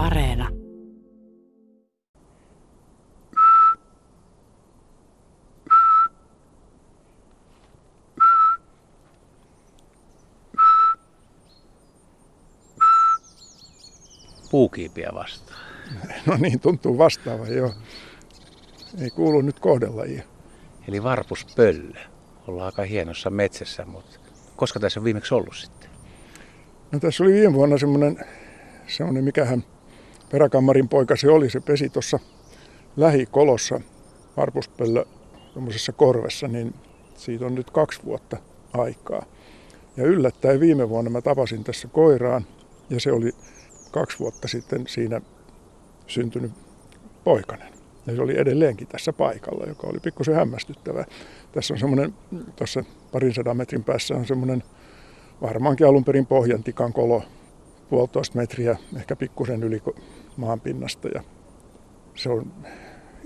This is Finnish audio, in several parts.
Areena. Puukiipiä vastaan. No niin, tuntuu vastaava, joo. Ei kuulu nyt kohdelajia. Eli varpuspöllö. Ollaan aika hienossa metsässä, mutta koska tässä on viimeksi ollut sitten? No tässä oli viime vuonna semmoinen, semmoinen mikähän peräkammarin poika se oli, se pesi tuossa lähikolossa varpuspöllö tuommoisessa korvessa, niin siitä on nyt kaksi vuotta aikaa. Ja yllättäen viime vuonna mä tapasin tässä koiraan ja se oli kaksi vuotta sitten siinä syntynyt poikainen. Ja se oli edelleenkin tässä paikalla, joka oli pikkusen hämmästyttävää. Tässä on semmoinen, tuossa parin sadan metrin päässä on semmoinen varmaankin alun perin pohjantikan kolo, puolitoista metriä, ehkä pikkusen yli maanpinnasta. Ja se on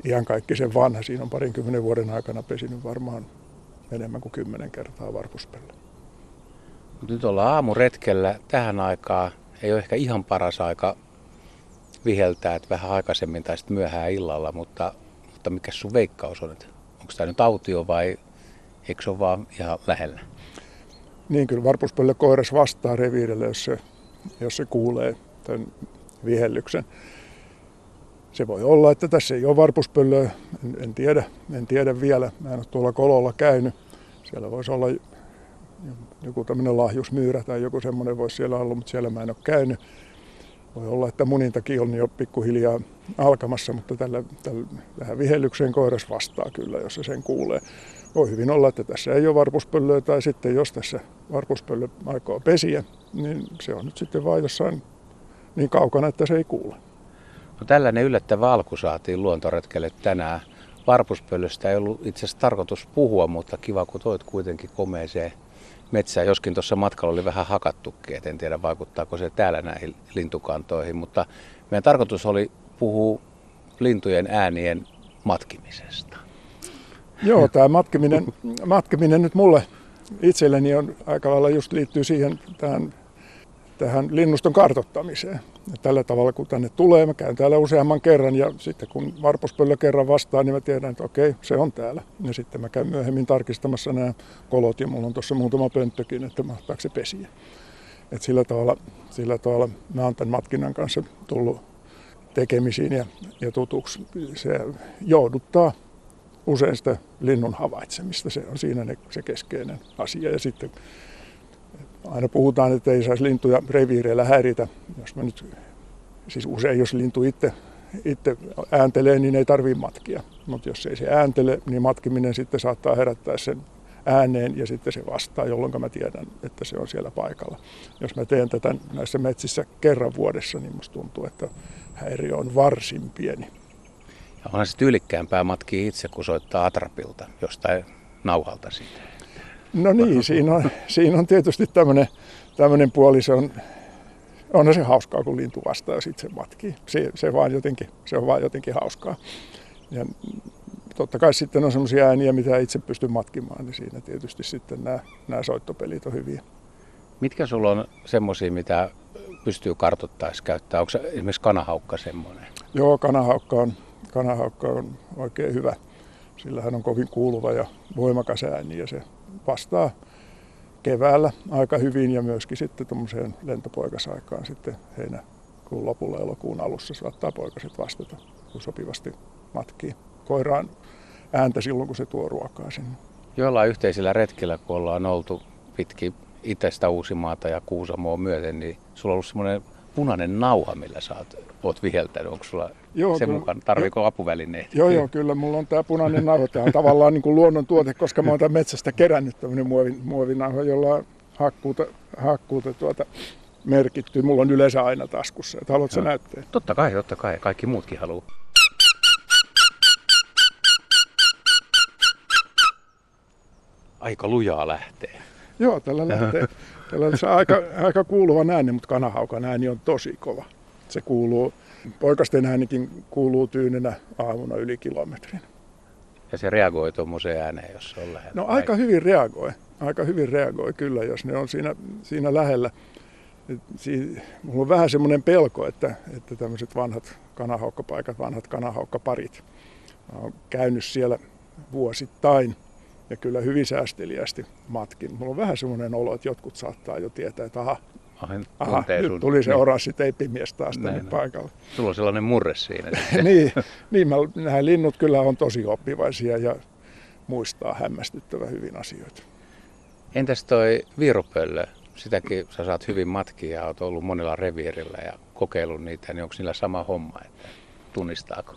ihan kaikki sen vanha. Siinä on parinkymmenen vuoden aikana pesinyt varmaan enemmän kuin kymmenen kertaa varpuspelle. Nyt ollaan aamuretkellä tähän aikaan. Ei ole ehkä ihan paras aika viheltää, että vähän aikaisemmin tai sitten myöhään illalla, mutta, mutta mikä sun veikkaus on, onko tämä nyt autio vai eikö se ole vaan ihan lähellä? Niin kyllä varpuspöllö koiras vastaa reviirille, jos se, jos se kuulee tämän vihellyksen. Se voi olla, että tässä ei ole varpuspöllöä, en, en, tiedä, en tiedä vielä. Mä en ole tuolla kololla käynyt. Siellä voisi olla joku tämmöinen lahjusmyyrä tai joku semmoinen voisi siellä olla, mutta siellä mä en ole käynyt. Voi olla, että munintakin on jo pikkuhiljaa alkamassa, mutta tällä, tällä tähän vihellykseen koiras vastaa kyllä, jos se sen kuulee. Voi hyvin olla, että tässä ei ole varpuspöllöä, tai sitten jos tässä varpuspöllö aikoo pesiä, niin se on nyt sitten vaan jossain niin kaukana, että se ei kuule. No tällainen yllättävä alku saatiin luontoretkelle tänään. Varpuspöllöstä ei ollut itse asiassa tarkoitus puhua, mutta kiva kun toit kuitenkin komeeseen metsään, joskin tuossa matkalla oli vähän hakattukin, et en tiedä vaikuttaako se täällä näihin lintukantoihin, mutta meidän tarkoitus oli puhua lintujen äänien matkimisesta. Joo, tämä matkiminen, matkiminen nyt mulle itselleni on aika lailla just liittyy siihen tähän, tähän linnuston kartottamiseen. Ja tällä tavalla kun tänne tulee, mä käyn täällä useamman kerran ja sitten kun varpuspöllö kerran vastaa, niin mä tiedän, että okei, se on täällä. Ja sitten mä käyn myöhemmin tarkistamassa nämä kolot ja mulla on tuossa muutama pönttökin, että mahtaako se pesiä. Et sillä, tavalla, sillä tavalla mä oon tämän matkinnan kanssa tullut tekemisiin ja, ja tutuksi. Se jouduttaa usein sitä linnun havaitsemista. Se on siinä ne, se keskeinen asia. Ja sitten aina puhutaan, että ei saisi lintuja reviireillä häiritä. Jos mä nyt, siis usein jos lintu itse, itse ääntelee, niin ei tarvitse matkia. Mutta jos ei se ääntele, niin matkiminen sitten saattaa herättää sen ääneen ja sitten se vastaa, jolloin mä tiedän, että se on siellä paikalla. Jos mä teen tätä näissä metsissä kerran vuodessa, niin musta tuntuu, että häiriö on varsin pieni. Ja onhan se tyylikkäämpää matkia itse, kun soittaa atrapilta jostain nauhalta siitä. No niin, siinä on, siinä on tietysti tämmöinen, tämmöinen puoli, se on, on se hauskaa, kun lintu vastaa, jos itse matkii. Se, se, vaan jotenkin, se on vaan jotenkin hauskaa. Ja totta kai sitten on semmoisia ääniä, mitä itse pystyn matkimaan, niin siinä tietysti sitten nämä, nämä soittopelit on hyviä. Mitkä sulla on semmoisia, mitä pystyy kartoittaessa käyttää? Onko esimerkiksi kanahaukka semmoinen? Joo, kanahaukka on, kanahaukka on oikein hyvä. Sillä hän on kovin kuuluva ja voimakas ääni ja se vastaa keväällä aika hyvin ja myöskin sitten tuommoiseen lentopoikasaikaan sitten heinäkuun lopulla elokuun alussa saattaa poikaset vastata, kun sopivasti matkii koiraan ääntä silloin, kun se tuo ruokaa sinne. Joillain yhteisillä retkillä, kun ollaan oltu pitkin Itästä Uusimaata ja Kuusamoa myöten, niin sulla on ollut semmoinen punainen nauha, millä sä oot, oot viheltänyt. Onko sulla joo, sen kyllä, mukaan, tarviiko jo, apuvälineitä? Joo, joo, kyllä. Mulla on tämä punainen nauha. Tämä on tavallaan niin kuin luonnon tuote, koska mä oon tämän metsästä kerännyt tämmöinen muovin, muovinauha, jolla on hakkuuta, hakkuuta tuota, merkitty. Mulla on yleensä aina taskussa. Et haluatko näyttää? Totta kai, totta kai. Kaikki muutkin haluaa. Aika lujaa lähtee. Joo, tällä lähtee. Tällä se aika, aika kuuluva ääni, mutta kanahaukan ääni on tosi kova. Se kuuluu, poikasten äänikin kuuluu tyynenä aamuna yli kilometrin. Ja se reagoi tuommoiseen ääneen, jos se on lähellä? No aika hyvin reagoi. Aika hyvin reagoi kyllä, jos ne on siinä, siinä lähellä. Siinä, mulla on vähän semmoinen pelko, että, että tämmöiset vanhat kanahaukkapaikat, vanhat kanahaukkaparit, mä oon käynyt siellä vuosittain ja kyllä hyvin säästeliästi matkin. Mulla on vähän semmoinen olo, että jotkut saattaa jo tietää, että aha, aha nyt tuli se niin. oranssi teippimies taas tänne näin, paikalle. Sulla on sellainen murre siinä. niin, niin mä, nämä linnut kyllä on tosi oppivaisia ja muistaa hämmästyttävän hyvin asioita. Entäs toi viirupöllö? Sitäkin sä saat hyvin matkia ja oot ollut monella reviirillä ja kokeillut niitä, niin onko niillä sama homma, että tunnistaako?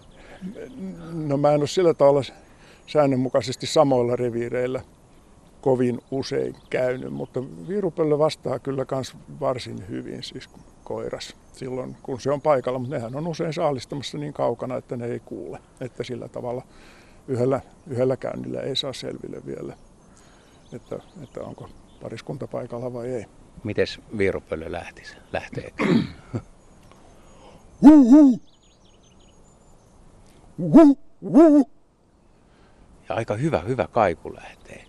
No mä en ole sillä tavalla säännönmukaisesti samoilla reviireillä kovin usein käynyt, mutta viirupöllö vastaa kyllä myös varsin hyvin siis koiras silloin, kun se on paikalla, mutta nehän on usein saalistamassa niin kaukana, että ne ei kuule, että sillä tavalla yhdellä, yhdellä käynnillä ei saa selville vielä, että, että onko pariskunta paikalla vai ei. Mites viirupöllö lähtisi? Lähtee? Ja aika hyvä, hyvä kaiku lähtee.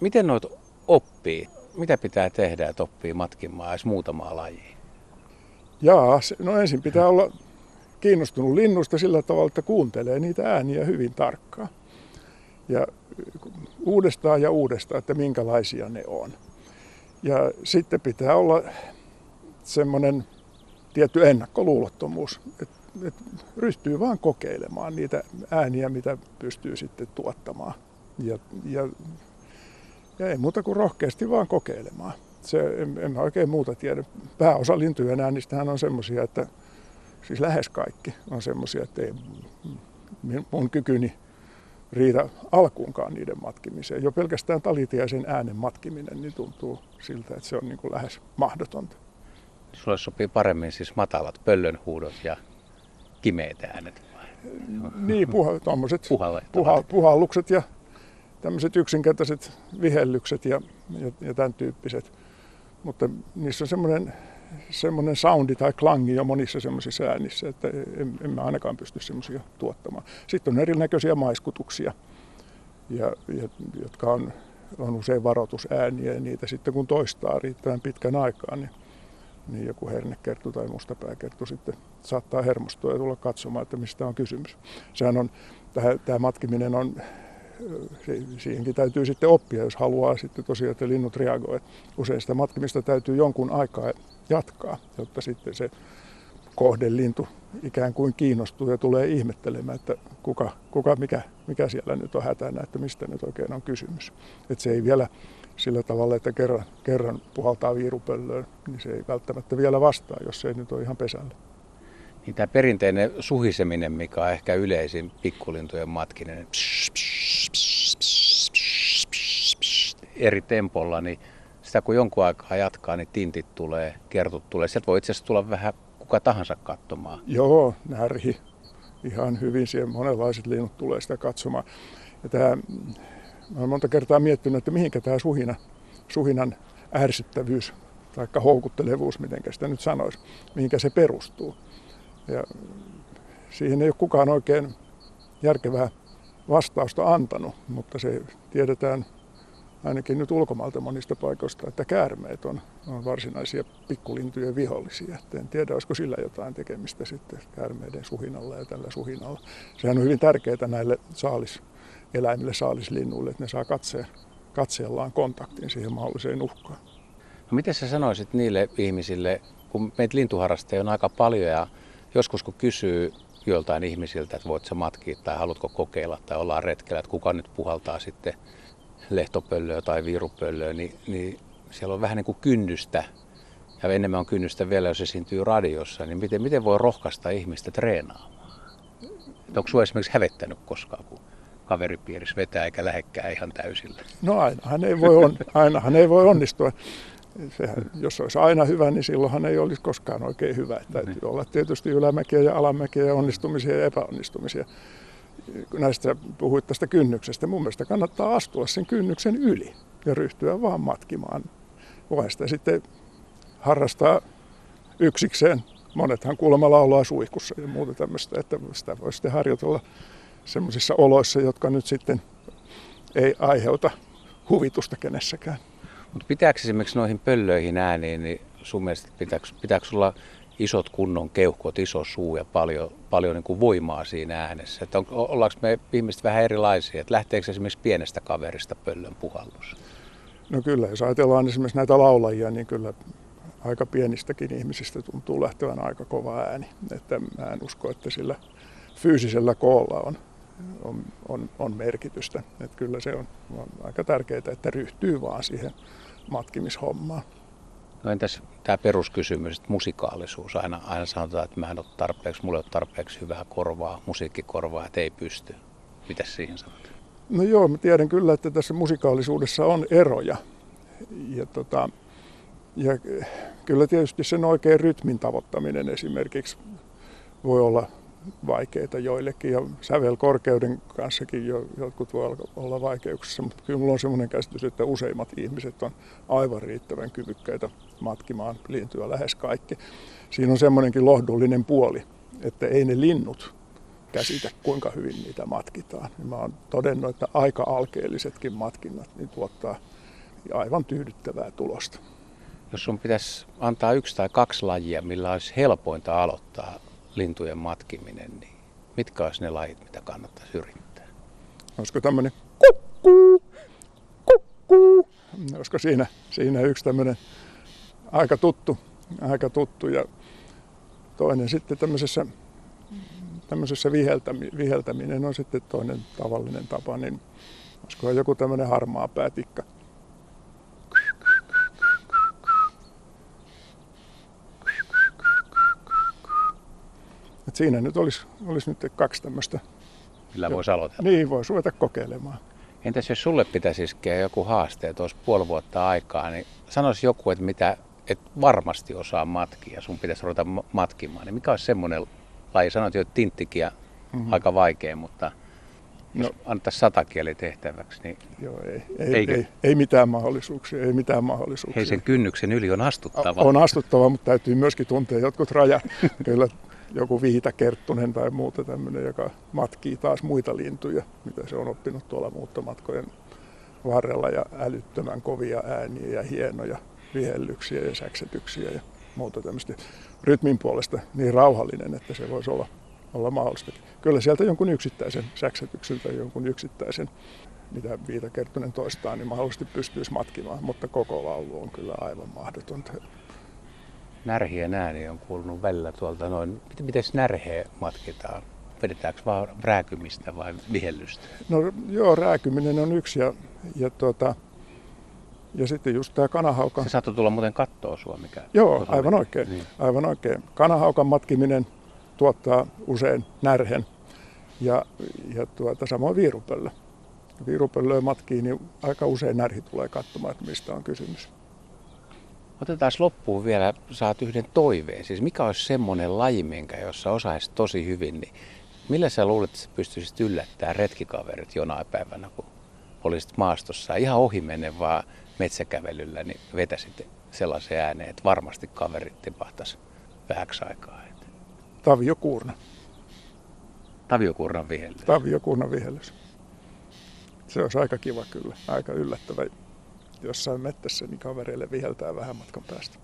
Miten noit oppii? Mitä pitää tehdä, että oppii matkimaan edes muutamaa lajia? Jaa, no ensin pitää olla kiinnostunut linnusta sillä tavalla, että kuuntelee niitä ääniä hyvin tarkkaan. Ja uudestaan ja uudestaan, että minkälaisia ne on. Ja sitten pitää olla semmoinen tietty ennakkoluulottomuus, että, että ryhtyy vaan kokeilemaan niitä ääniä, mitä pystyy sitten tuottamaan. Ja, ja, ja ei muuta kuin rohkeasti vaan kokeilemaan. Se, en, en oikein muuta tiedä. Pääosa lintujen äänistähän on semmoisia, että siis lähes kaikki on semmoisia, että ei mun kykyni riitä alkuunkaan niiden matkimiseen. Jo pelkästään talitiaisen äänen matkiminen niin tuntuu siltä, että se on niin kuin lähes mahdotonta. Sulle sopii paremmin siis matalat pöllönhuudot ja kimeät äänet. Niin, puha, puha, puhallukset ja tämmöiset yksinkertaiset vihellykset ja, ja, ja tämän tyyppiset. Mutta niissä on semmoinen semmoinen soundi tai klangi jo monissa semmoisissa äänissä, että en, en mä ainakaan pysty semmoisia tuottamaan. Sitten on erinäköisiä maiskutuksia, ja, ja, jotka on, on usein varoitusääniä, ja niitä sitten kun toistaa riittävän pitkän aikaa, niin, niin joku hernekerttu tai mustapääkerttu sitten saattaa hermostua ja tulla katsomaan, että mistä on kysymys. Sehän on, tämä matkiminen on siihenkin täytyy sitten oppia, jos haluaa sitten tosiaan, että linnut reagoi. Usein sitä matkimista täytyy jonkun aikaa jatkaa, jotta sitten se kohdelintu ikään kuin kiinnostuu ja tulee ihmettelemään, että kuka, kuka mikä, mikä siellä nyt on hätänä, että mistä nyt oikein on kysymys. Että se ei vielä sillä tavalla, että kerran, kerran puhaltaa viirupöllöön, niin se ei välttämättä vielä vastaa, jos se ei nyt ole ihan pesällä. Niin tämä perinteinen suhiseminen, mikä on ehkä yleisin pikkulintujen matkinen, psh, psh, psh, psh, psh, psh, eri tempolla, niin sitä kun jonkun aikaa jatkaa, niin tintit tulee, kertut tulee. Sieltä voi itse asiassa tulla vähän kuka tahansa katsomaan. Joo, närhi. Ihan hyvin siellä monenlaiset linnut tulee sitä katsomaan. Ja tämä, mä olen monta kertaa miettinyt, että mihinkä tämä suhina, suhinan ärsyttävyys tai houkuttelevuus, miten sitä nyt sanoisi, mihinkä se perustuu. Ja siihen ei ole kukaan oikein järkevää vastausta antanut, mutta se tiedetään ainakin nyt ulkomailta monista paikoista, että käärmeet on, on varsinaisia pikkulintujen vihollisia. Et en tiedä, olisiko sillä jotain tekemistä sitten käärmeiden suhinalla ja tällä suhinalla. Sehän on hyvin tärkeää näille saaliseläimille, saalislinnuille, että ne saa katseen, katseellaan kontaktin siihen mahdolliseen uhkaan. No miten sä sanoisit niille ihmisille, kun meitä lintuharrastajia on aika paljon ja joskus kun kysyy joltain ihmisiltä, että voit sä matkia tai haluatko kokeilla tai ollaan retkellä, että kuka nyt puhaltaa sitten lehtopöllöä tai viirupöllöä, niin, niin siellä on vähän niin kuin kynnystä. Ja enemmän on kynnystä vielä, jos esiintyy radiossa, niin miten, miten voi rohkaista ihmistä treenaamaan? Et onko sinua esimerkiksi hävettänyt koskaan, kun kaveripiirissä vetää eikä lähekkää ihan täysillä? No ainahan ei voi, on, ainahan ei voi onnistua. Sehän, jos olisi aina hyvä, niin silloinhan ei olisi koskaan oikein hyvä. Täytyy niin. olla tietysti ylämäkiä ja alamäkiä ja onnistumisia ja epäonnistumisia näistä puhuit tästä kynnyksestä. Mun mielestä kannattaa astua sen kynnyksen yli ja ryhtyä vaan matkimaan. Voi sitten harrastaa yksikseen. Monethan kuulemma laulaa suihkussa ja muuta tämmöistä, että sitä voi sitten harjoitella semmoisissa oloissa, jotka nyt sitten ei aiheuta huvitusta kenessäkään. Mutta pitääkö esimerkiksi noihin pöllöihin ääniin, niin sun mielestä pitääkö, pitääkö sulla isot kunnon keuhkot, iso suu ja paljon, paljon niin kuin voimaa siinä äänessä? Että on, ollaanko me ihmiset vähän erilaisia? Että lähteekö esimerkiksi pienestä kaverista pöllön puhallus? No kyllä, jos ajatellaan esimerkiksi näitä laulajia, niin kyllä aika pienistäkin ihmisistä tuntuu lähtevän aika kova ääni. Että mä en usko, että sillä fyysisellä koolla on, on, on, on merkitystä. Että kyllä se on, on aika tärkeää, että ryhtyy vaan siihen matkimishommaan. No entäs tämä peruskysymys, että musikaalisuus. Aina, aina sanotaan, että mä en ole tarpeeksi, mulla ei ole tarpeeksi hyvää korvaa, musiikkikorvaa, että ei pysty. Mitäs siihen sanot? No joo, mä tiedän kyllä, että tässä musikaalisuudessa on eroja. Ja, tota, ja kyllä tietysti sen oikein rytmin tavoittaminen esimerkiksi voi olla vaikeita joillekin ja sävelkorkeuden kanssakin jo, jotkut voi olla vaikeuksissa, mutta kyllä minulla on sellainen käsitys, että useimmat ihmiset on aivan riittävän kyvykkäitä matkimaan lintuja lähes kaikki. Siinä on semmoinenkin lohdullinen puoli, että ei ne linnut käsitä, kuinka hyvin niitä matkitaan. Mä oon todennut, että aika alkeellisetkin matkinnat niin tuottaa aivan tyydyttävää tulosta. Jos sun pitäisi antaa yksi tai kaksi lajia, millä olisi helpointa aloittaa lintujen matkiminen, niin mitkä olisi ne lajit, mitä kannattaisi yrittää? Olisiko tämmöinen kukku, kukku, olisiko siinä, siinä yksi tämmöinen aika tuttu, aika tuttu ja toinen sitten tämmöisessä, tämmöisessä viheltämi, viheltäminen on sitten toinen tavallinen tapa, niin olisiko joku tämmöinen harmaa päätikka. Et siinä nyt olisi, olisi nyt kaksi tämmöistä. Millä voisi aloitella? Niin, voisi ruveta kokeilemaan. Entäs jos sulle pitäisi iskeä joku haaste, että olisi puoli vuotta aikaa, niin sanoisi joku, että mitä et varmasti osaa matkia, sun pitäisi ruveta matkimaan, niin mikä olisi semmoinen laji? Sanoit jo, että tinttikiä mm-hmm. aika vaikea, mutta jos no, antaisi satakieli tehtäväksi, niin joo, ei, ei, ei, ei, mitään mahdollisuuksia, ei mitään mahdollisuuksia. Hei, sen kynnyksen yli on astuttava. On astuttava, mutta täytyy myöskin tuntea jotkut rajat. Kyllä joku viitakerttunen tai muuta tämmöinen, joka matkii taas muita lintuja, mitä se on oppinut tuolla muuttomatkojen varrella ja älyttömän kovia ääniä ja hienoja vihellyksiä ja säksetyksiä ja muuta tämmöistä rytmin puolesta niin rauhallinen, että se voisi olla, olla mahdollista. Kyllä sieltä jonkun yksittäisen säksetyksen tai jonkun yksittäisen, mitä Viitakerttunen toistaa, niin mahdollisesti pystyisi matkimaan, mutta koko laulu on kyllä aivan mahdotonta närhien ääni on kuulunut välillä tuolta noin. Miten närheä matkitaan? Vedetäänkö vaan rääkymistä vai vihellystä? No joo, rääkyminen on yksi ja, ja, tuota, ja sitten just tämä kanahaukan... Se saattoi tulla muuten kattoa sua, mikä... Joo, aivan oikein, niin. aivan oikein. Kanahaukan matkiminen tuottaa usein närhen ja, ja tuota, samoin viirupöllö. Viirupöllöä matkii, niin aika usein närhi tulee katsomaan, että mistä on kysymys. Otetaan loppuun vielä, saat yhden toiveen. Siis mikä olisi semmoinen laji, minkä jossa osaisit tosi hyvin, niin millä sä luulet, että sä pystyisit yllättämään retkikaverit jonain päivänä, kun olisit maastossa ihan ohi menen vaan metsäkävelyllä, niin vetäsit sellaisen ääneen, että varmasti kaverit tipahtaisi vähäksi aikaa. Tavio Kuurna. Tavio Kuurnan vihellys. Tavio Kuurnan vihellys. Se olisi aika kiva kyllä, aika yllättävä jossain mettässä, niin kavereille viheltää vähän matkan päästä.